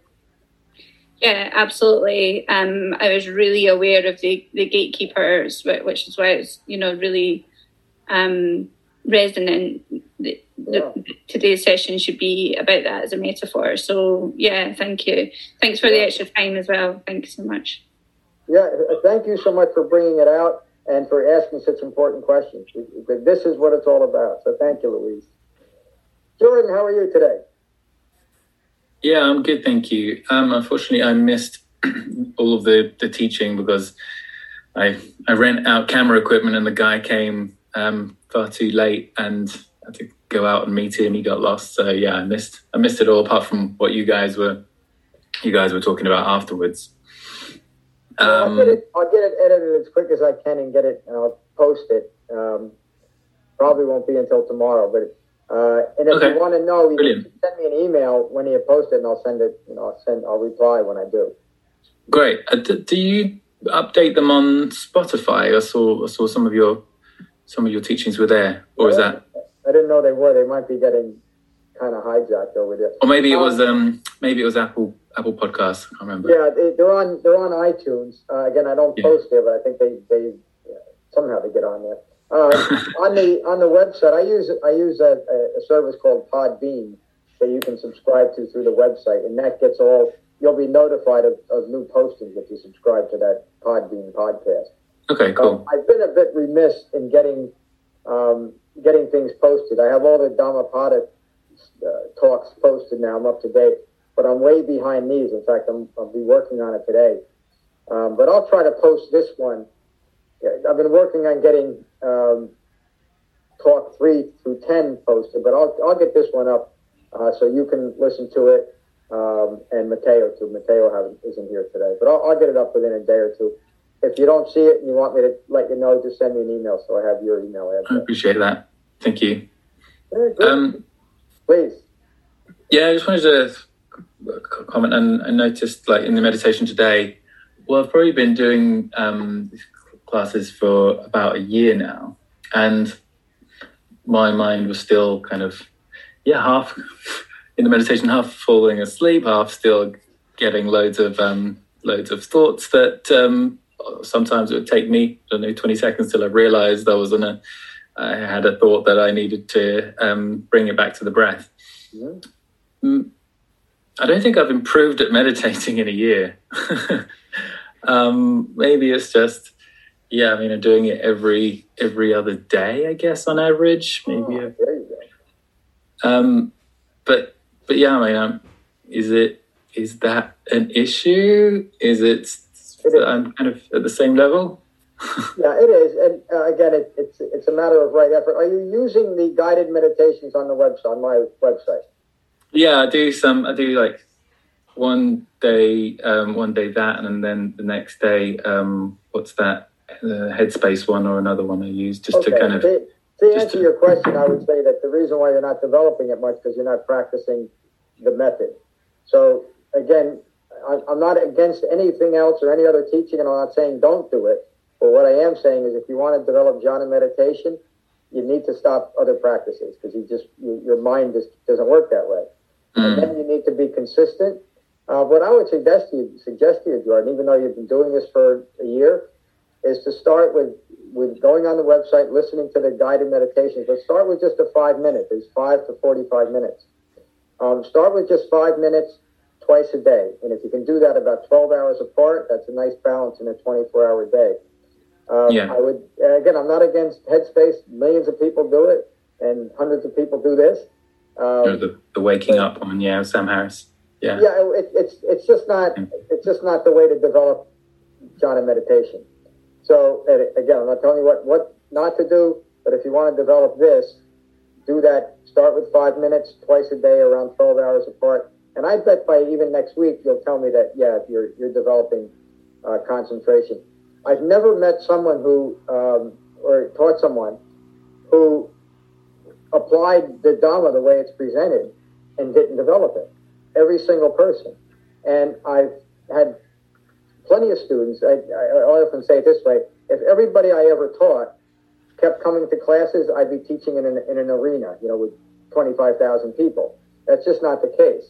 Yeah, absolutely. Um, I was really aware of the, the gatekeepers, which is why it's you know really um, resonant. The, yeah. the, today's session should be about that as a metaphor. So yeah, thank you. Thanks for yeah. the extra time as well. Thank you so much. Yeah, thank you so much for bringing it out and for asking such important questions. This is what it's all about. So thank you, Louise. Jordan, how are you today? Yeah, I'm good, thank you. Um, unfortunately, I missed (clears throat) all of the, the teaching because I I rent out camera equipment and the guy came um, far too late and I had to go out and meet him. He got lost, so yeah, I missed I missed it all apart from what you guys were you guys were talking about afterwards. Um, I'll, get it, I'll get it edited as quick as I can and get it and I'll post it. Um, probably won't be until tomorrow, but uh, and if okay. you want to know, you Brilliant. can send me an email when you post it, and I'll send it. You know, I'll send. I'll reply when I do. Great. Uh, do, do you update them on Spotify? I saw. I saw some of your some of your teachings were there, or is that? I didn't know they were. They might be getting kind of hijacked over there. Or maybe it was um, um maybe it was Apple Apple Podcasts. I can't remember. Yeah, they, are on they're on iTunes. Uh, again, I don't yeah. post there, but I think they they yeah, somehow they get on there. Uh, (laughs) on the on the website, I use I use a, a, service called Podbean that you can subscribe to through the website, and that gets all. You'll be notified of, of new postings if you subscribe to that Podbean podcast. Okay, cool. Um, I've been a bit remiss in getting um, getting things posted. I have all the Dhammapada uh, talks posted now. I'm up to date, but I'm way behind these. In fact, I'm, I'll be working on it today. Um, but I'll try to post this one I've been working on getting um, talk three through ten posted, but I'll I'll get this one up uh, so you can listen to it. Um, and Mateo too. Mateo isn't here today, but I'll, I'll, get it up within a day or two. If you don't see it and you want me to let you know, just send me an email so I have your email address. I appreciate that. Thank you. Um, Please. Yeah, I just wanted to comment and I noticed like in the meditation today, well, I've probably been doing um, classes for about a year now, and my mind was still kind of yeah half (laughs) in the meditation, half falling asleep, half still getting loads of um, loads of thoughts that um, sometimes it would take me I don't know twenty seconds till I realised I was in a I had a thought that I needed to um, bring it back to the breath. Mm. I don't think I've improved at (laughs) meditating in a year. (laughs) um, maybe it's just yeah, I mean, I'm doing it every every other day, I guess, on average. Maybe. Oh. Um, but but yeah, I mean, um, is it is that an issue? Is it. I'm kind of at the same level? (laughs) yeah, it is, and uh, again, it, it's it's a matter of right effort. Are you using the guided meditations on the website on my website? Yeah, I do some. I do like one day, um, one day that, and then the next day, um, what's that? the Headspace one or another one I use just okay. to kind of. To, to answer to, your question, I would say that the reason why you're not developing it much because you're not practicing the method. So again, I'm not against anything else or any other teaching, and I'm not saying don't do it. But what I am saying is, if you want to develop jhana meditation, you need to stop other practices because you just you, your mind just doesn't work that way. Mm. And then you need to be consistent. Uh, what I would suggest to you, suggest to you, Jordan, even though you've been doing this for a year, is to start with with going on the website, listening to the guided meditations. But start with just a five minute. There's five to forty five minutes. Um, start with just five minutes twice a day, and if you can do that about twelve hours apart, that's a nice balance in a twenty four hour day. Um, yeah. I would again. I'm not against Headspace. Millions of people do it, and hundreds of people do this. Um, the, the waking up one, yeah, Sam Harris. Yeah, yeah. It, it's it's just not it's just not the way to develop jhana meditation. So again, I'm not telling you what, what not to do, but if you want to develop this, do that. Start with five minutes twice a day, around 12 hours apart. And I bet by even next week, you'll tell me that, yeah, you're, you're developing uh, concentration. I've never met someone who, um, or taught someone who applied the Dhamma the way it's presented and didn't develop it. Every single person. And I've had plenty of students. I, I, often say it this way: if everybody I ever taught kept coming to classes, I'd be teaching in an, in an arena, you know, with twenty five thousand people. That's just not the case.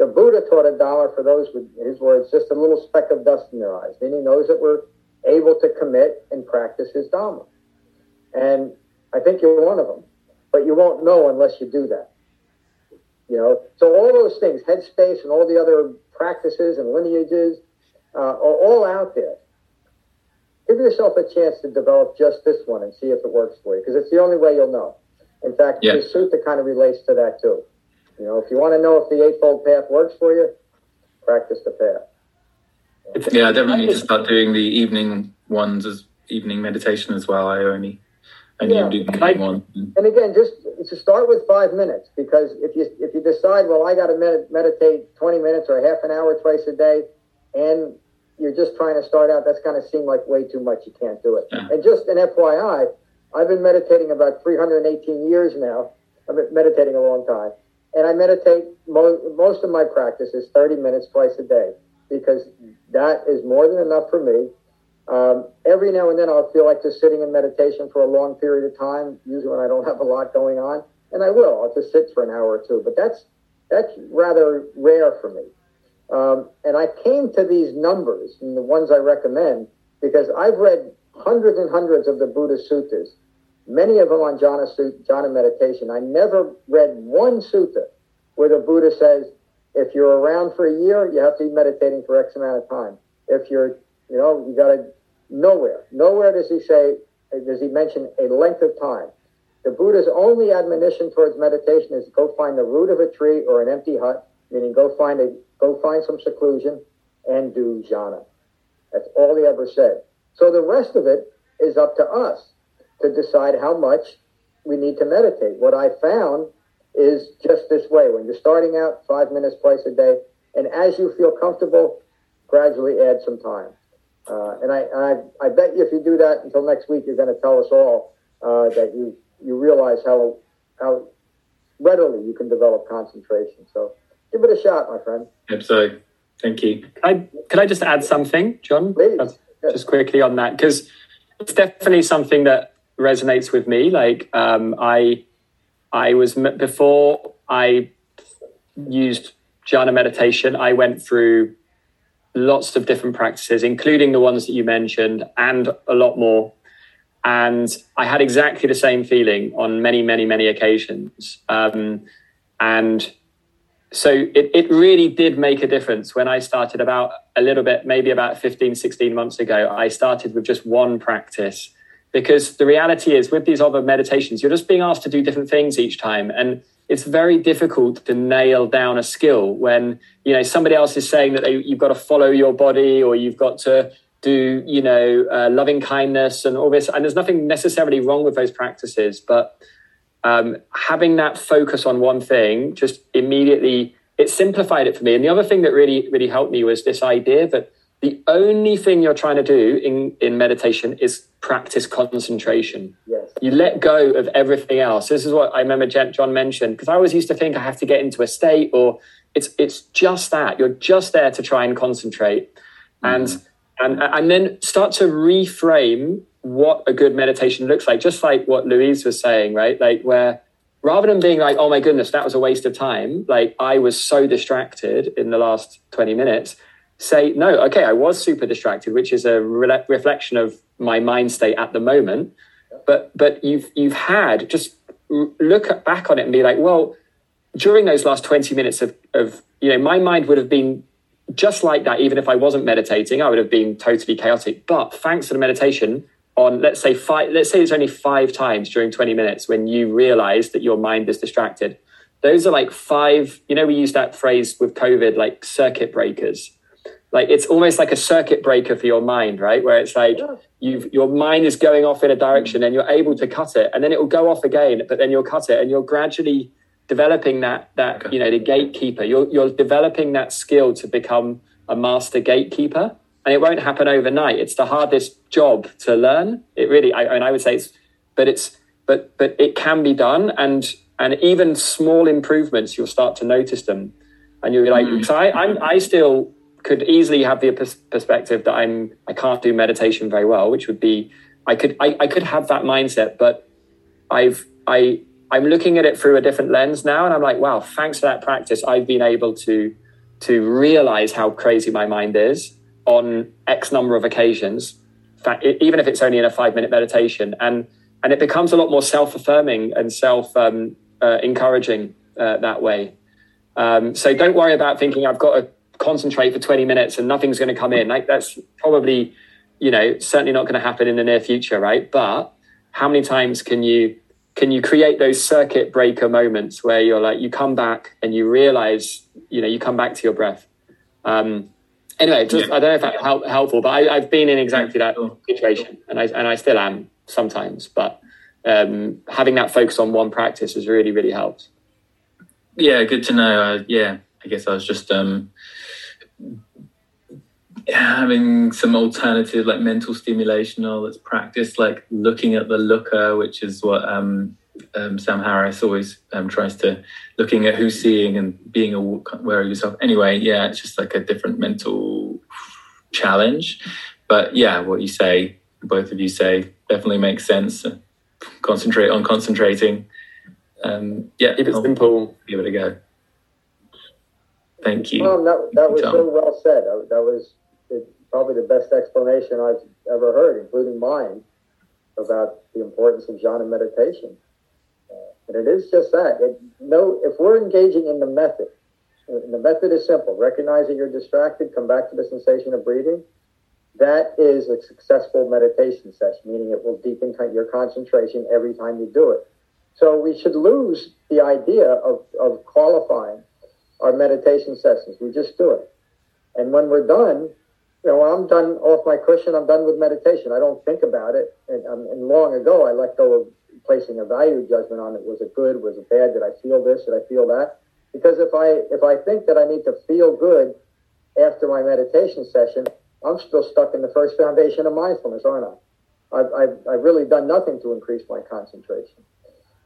The Buddha taught a Dharma for those with his words, just a little speck of dust in their eyes, meaning those that were able to commit and practice his Dharma. And I think you're one of them, but you won't know unless you do that. You know, so all those things, headspace and all the other practices and lineages, uh, are all out there. Give yourself a chance to develop just this one and see if it works for you, because it's the only way you'll know. In fact, Yeah. the sutta kind of relates to that too. You know, if you want to know if the Eightfold Path works for you, practice the path. Yeah, I definitely need to start doing the evening ones as evening meditation as well. I only only Yeah. do the evening one. And again, just to start with five minutes, because if you if you decide, well, I got to med- meditate twenty minutes or half an hour twice a day, and you're just trying to start out, that's going to seem like way too much. You can't do it. Yeah. And just an FYI, I've been meditating about 318 years now. I've been meditating a long time, and I meditate mo- most of my practice is 30 minutes twice a day because that is more than enough for me. Um, every now and then I'll feel like just sitting in meditation for a long period of time, usually when I don't have a lot going on, and I will. I'll just sit for an hour or two, but that's that's rather rare for me. Um, and I came to these numbers and the ones I recommend because I've read hundreds and hundreds of the Buddha suttas, many of them on jhana, jhana meditation. I never read one sutta where the Buddha says, if you're around for a year, you have to be meditating for X amount of time. If you're, you know, you got to, nowhere, nowhere does he say, does he mention a length of time. The Buddha's only admonition towards meditation is go find the root of a tree or an empty hut, meaning go find a go find some seclusion and do jhana. That's all he ever said. So the rest of it is up to us to decide how much we need to meditate. What I found is just this way. When you're starting out, five minutes twice a day, and as you feel comfortable, gradually add some time. Uh, and I, I, I bet you if you do that until next week, you're going to tell us all uh, that you you realize how how readily you can develop concentration. So give it a shot, my friend. Yep, so thank you. Can I, can I just add something, John? Please. That's- Yes. Just quickly on that, because it's definitely something that resonates with me. Like um, I, I was before I used jhana meditation. I went through lots of different practices, including the ones that you mentioned, and a lot more. And I had exactly the same feeling on many, many, many occasions. Um, and so it, it really did make a difference when I started about a little bit, maybe about 15, 16 months ago. I started with just one practice because the reality is with these other meditations, you're just being asked to do different things each time. And it's very difficult to nail down a skill when, you know, somebody else is saying that they, you've got to follow your body or you've got to do, you know, uh, loving kindness and all this. And there's nothing necessarily wrong with those practices, but um, having that focus on one thing just immediately it simplified it for me. And the other thing that really really helped me was this idea that the only thing you're trying to do in in meditation is practice concentration. Yes. You let go of everything else. This is what I remember John mentioned because I always used to think I have to get into a state or it's it's just that you're just there to try and concentrate and mm-hmm. and and then start to reframe what a good meditation looks like just like what louise was saying right like where rather than being like oh my goodness that was a waste of time like i was so distracted in the last 20 minutes say no okay i was super distracted which is a re- reflection of my mind state at the moment. But but you've you've had just look back on it and be like well during those last 20 minutes of, of you know my mind would have been just like that. Even if i wasn't meditating i would have been totally chaotic. But thanks to the meditation on let's say five let's say it's only five times during 20 minutes when you realize that your mind is distracted. Those are like five you know we use that phrase with covid like circuit breakers like it's almost like a circuit breaker for your mind right? Where it's like you've your mind is going off in a direction and you're able to cut it and then it will go off again but then you'll cut it and you're gradually developing that that Okay. you know the gatekeeper. You're you're developing that skill to become a master gatekeeper and it won't happen overnight. It's the hardest job to learn. It really i, I mean i would say it's but it's but but it can be done and and even small improvements you'll start to notice them. And you'll be like mm. because i i'm i still could easily have the pers- perspective that i'm i can't do meditation very well which would be i could i, I could have that mindset but I've I I'm looking at it through a different lens now, and I'm like, wow, thanks for that practice. I've been able to to realize how crazy my mind is on X number of occasions, even if it's only in a five minute meditation. And, and it becomes a lot more self affirming and self um, uh, encouraging uh, that way. Um, so don't worry about thinking I've got to concentrate for 20 minutes and nothing's going to come in. Like that's probably, you know, certainly not going to happen in the near future, right? But how many times can you can you create those circuit breaker moments where you're like you come back and you realize you know you come back to your breath um anyway just yeah. i don't know if that's help, helpful but I, have been in exactly that situation and i and i still am sometimes but um having that focus on one practice has really really helped yeah good to know uh, yeah i guess i was just um having some alternative like mental stimulation or let's practice like looking at the looker which is what um, um, sam harris always um, tries to looking at who's seeing and being aware of yourself. Anyway yeah it's just like a different mental challenge. But yeah what you say both of you say definitely makes sense. Concentrate on concentrating. Um, yeah keep it simple. give it a go thank you well, that, that was so well said that was probably the best explanation I've ever heard, including mine, about the importance of jhana meditation. Uh, and it is just that. It, no, if we're engaging in the method, and the method is simple. Recognize that you're distracted, come back to the sensation of breathing. That is a successful meditation session, meaning it will deepen your concentration every time you do it. So we should lose the idea of, of qualifying our meditation sessions. We just do it. And when we're done, you know, I'm done off my cushion, I'm done with meditation. I don't think about it. And, um, and long ago, I let go of placing a value judgment on it. Was it good? Was it bad? Did I feel this? Did I feel that? Because if I if I think that I need to feel good after my meditation session, I'm still stuck in the first foundation of mindfulness, aren't I? I've, I've, I've really done nothing to increase my concentration.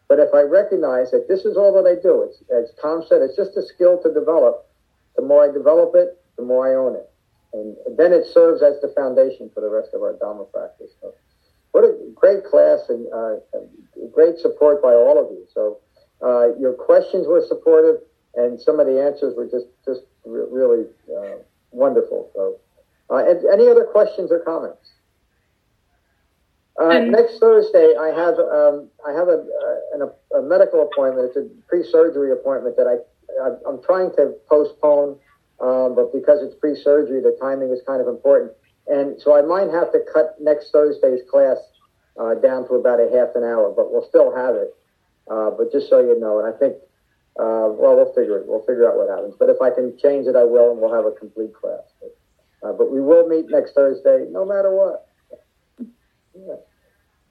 But if I recognize that this is all that I do, it's, as Tom said, it's just a skill to develop. The more I develop it, the more I own it and then it serves as the foundation for the rest of our Dharma practice. So, what a great class and uh, great support by all of you. So, uh, your questions were supportive, and some of the answers were just just re- really uh, wonderful. So, uh, any other questions or comments? Uh, next Thursday, I have um, I have a, a, a, medical appointment. It's a pre-surgery appointment that I I'm trying to postpone um, but because it's pre-surgery, the timing is kind of important. And so I might have to cut next Thursday's class uh, down to about a half an hour, but we'll still have it. Uh, but just so you know, and I think, uh, well, we'll figure it. We'll figure out what happens. But if I can change it, I will, and we'll have a complete class. But, uh, but we will meet next Thursday, no matter what.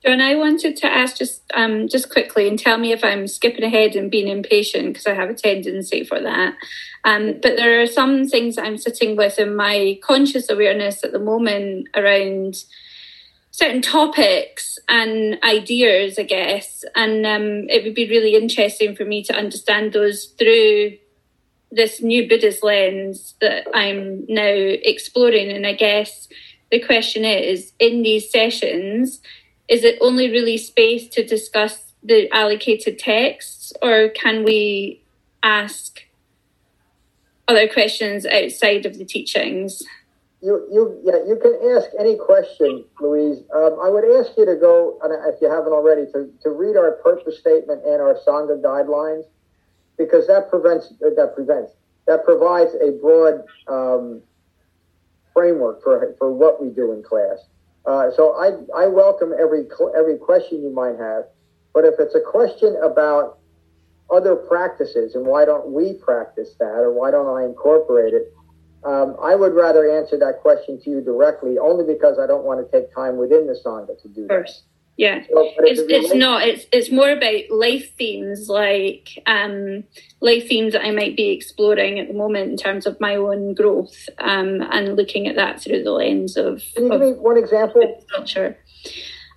John, I wanted to ask just um, just quickly and tell me if I'm skipping ahead and being impatient because I have a tendency for that. Um, but there are some things I'm sitting with in my conscious awareness at the moment around certain topics and ideas, I guess. And um, it would be really interesting for me to understand those through this new Buddhist lens that I'm now exploring. And I guess the question is in these sessions, is it only really space to discuss the allocated texts, or can we ask other questions outside of the teachings? You, you, yeah, you can ask any question, Louise. Um, I would ask you to go, if you haven't already, to, to read our purpose statement and our Sangha guidelines, because that prevents, that prevents, that provides a broad um, framework for, for what we do in class. Uh, so I, I welcome every every question you might have, but if it's a question about other practices and why don't we practice that or why don't I incorporate it, um, I would rather answer that question to you directly, only because I don't want to take time within the sangha to do that. Yeah, it's, it's not. It's it's more about life themes, like um, life themes that I might be exploring at the moment in terms of my own growth, um, and looking at that through the lens of. Can you of give me one example? Culture.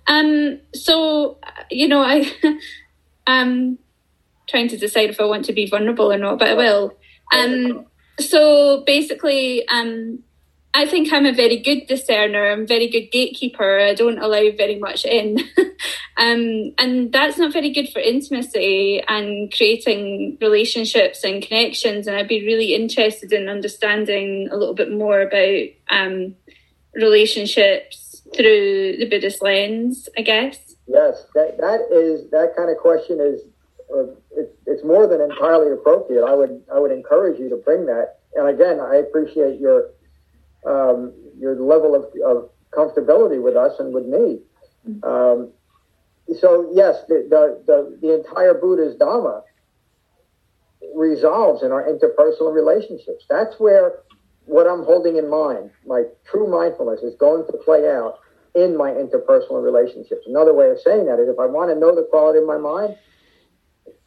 Um. So you know, I (laughs) um trying to decide if I want to be vulnerable or not, but I will. Um. So basically, um, I think I'm a very good discerner. I'm a very good gatekeeper. I don't allow very much in. (laughs) um, and that's not very good for intimacy and creating relationships and connections. And I'd be really interested in understanding a little bit more about um, relationships through the Buddhist lens, I guess. Yes, that, that is that kind of question is uh, it, it's more than entirely appropriate. I would I would encourage you to bring that. And again, I appreciate your um, your level of, of comfortability with us and with me. Um, so yes, the, the, the, the entire Buddha's Dharma resolves in our interpersonal relationships. That's where what I'm holding in mind, my true mindfulness, is going to play out in my interpersonal relationships. Another way of saying that is if I want to know the quality of my mind,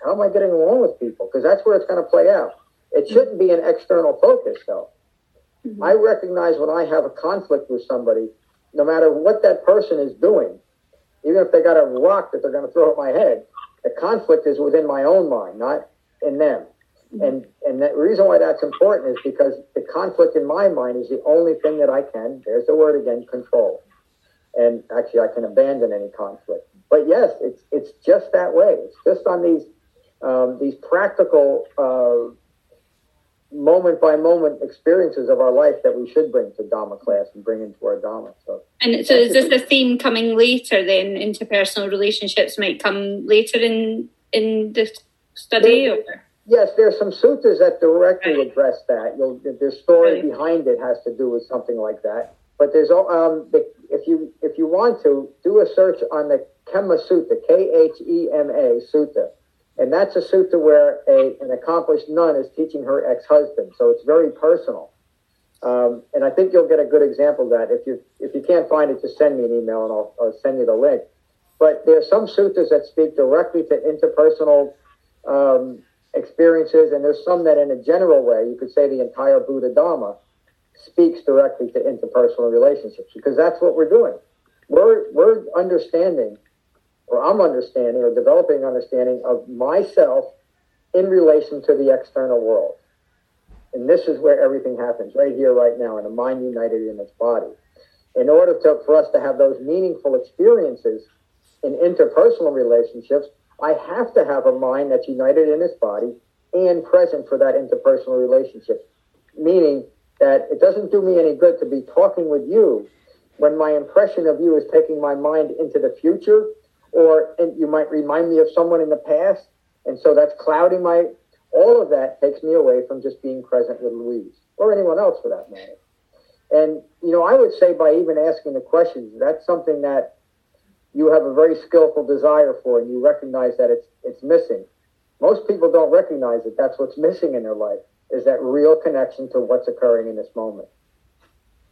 how am I getting along with people? Because that's where it's going to play out. It shouldn't be an external focus, though. Mm-hmm. I recognize when I have a conflict with somebody, no matter what that person is doing, even if they got a rock that they're going to throw at my head, the conflict is within my own mind, not in them. Mm-hmm. And and the reason why that's important is because the conflict in my mind is the only thing that I can, there's the word again, control. And actually I can abandon any conflict. But yes, it's it's just that way. It's just on these um, these practical uh, moment by moment experiences of our life that we should bring to Dhamma class and bring into our Dhamma. So, and so is this a theme coming later? Then interpersonal relationships might come later in in the study. There, or? Yes, there's some sutras that directly right. address that. You'll, the story right. behind it has to do with something like that. But there's um, the, if you if you want to do a search on the Khema Sutta, K H E M A Sutta and that's a sutta where a, an accomplished nun is teaching her ex-husband. So it's very personal. Um, and I think you'll get a good example of that. If you if you can't find it, just send me an email and I'll, I'll send you the link. But there are some suttas that speak directly to interpersonal um, experiences, and there's some that, in a general way, you could say the entire Buddha Dharma speaks directly to interpersonal relationships because that's what we're doing. We're we're understanding or I'm understanding or developing understanding of myself in relation to the external world. And this is where everything happens, right here, right now, in a mind united in its body. In order to, for us to have those meaningful experiences in interpersonal relationships, I have to have a mind that's united in its body and present for that interpersonal relationship. Meaning that it doesn't do me any good to be talking with you when my impression of you is taking my mind into the future or you might remind me of someone in the past, and so that's clouding my. All of that takes me away from just being present with Louise or anyone else for that matter. And you know, I would say by even asking the questions, that's something that you have a very skillful desire for, and you recognize that it's it's missing. Most people don't recognize that that's what's missing in their life is that real connection to what's occurring in this moment.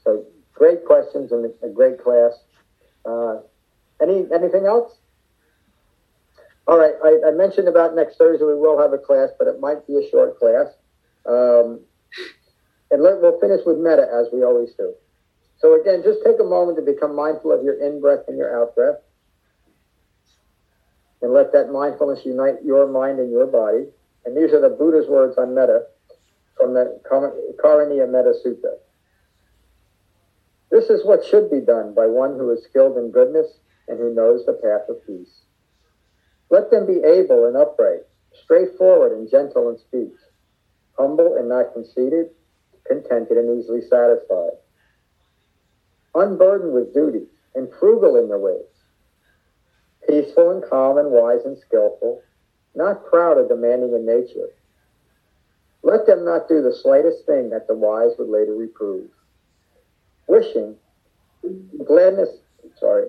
So great questions and a great class. Uh, any anything else? All right, I, I, mentioned about next Thursday we will have a class, but it might be a short class. Um, and let, we'll finish with metta as we always do. So again, just take a moment to become mindful of your in breath and your out breath. And let that mindfulness unite your mind and your body. And these are the Buddha's words on metta from the Karaniya Metta Sutta. This is what should be done by one who is skilled in goodness and who knows the path of peace. Let them be able and upright, straightforward and gentle in speech, humble and not conceited, contented and easily satisfied, unburdened with duties and frugal in their ways, peaceful and calm and wise and skillful, not proud or demanding in nature. Let them not do the slightest thing that the wise would later reprove. Wishing, gladness, sorry,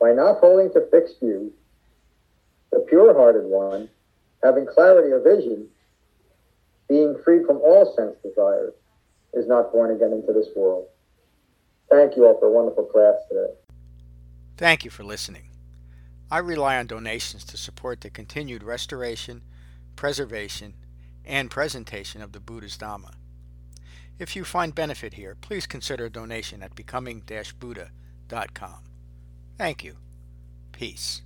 By not holding to fixed views, the pure hearted one, having clarity of vision, being free from all sense desires, is not born again into this world. Thank you all for a wonderful class today. Thank you for listening. I rely on donations to support the continued restoration, preservation, and presentation of the Buddha's Dhamma. If you find benefit here, please consider a donation at becoming-buddha.com. Thank you. Peace.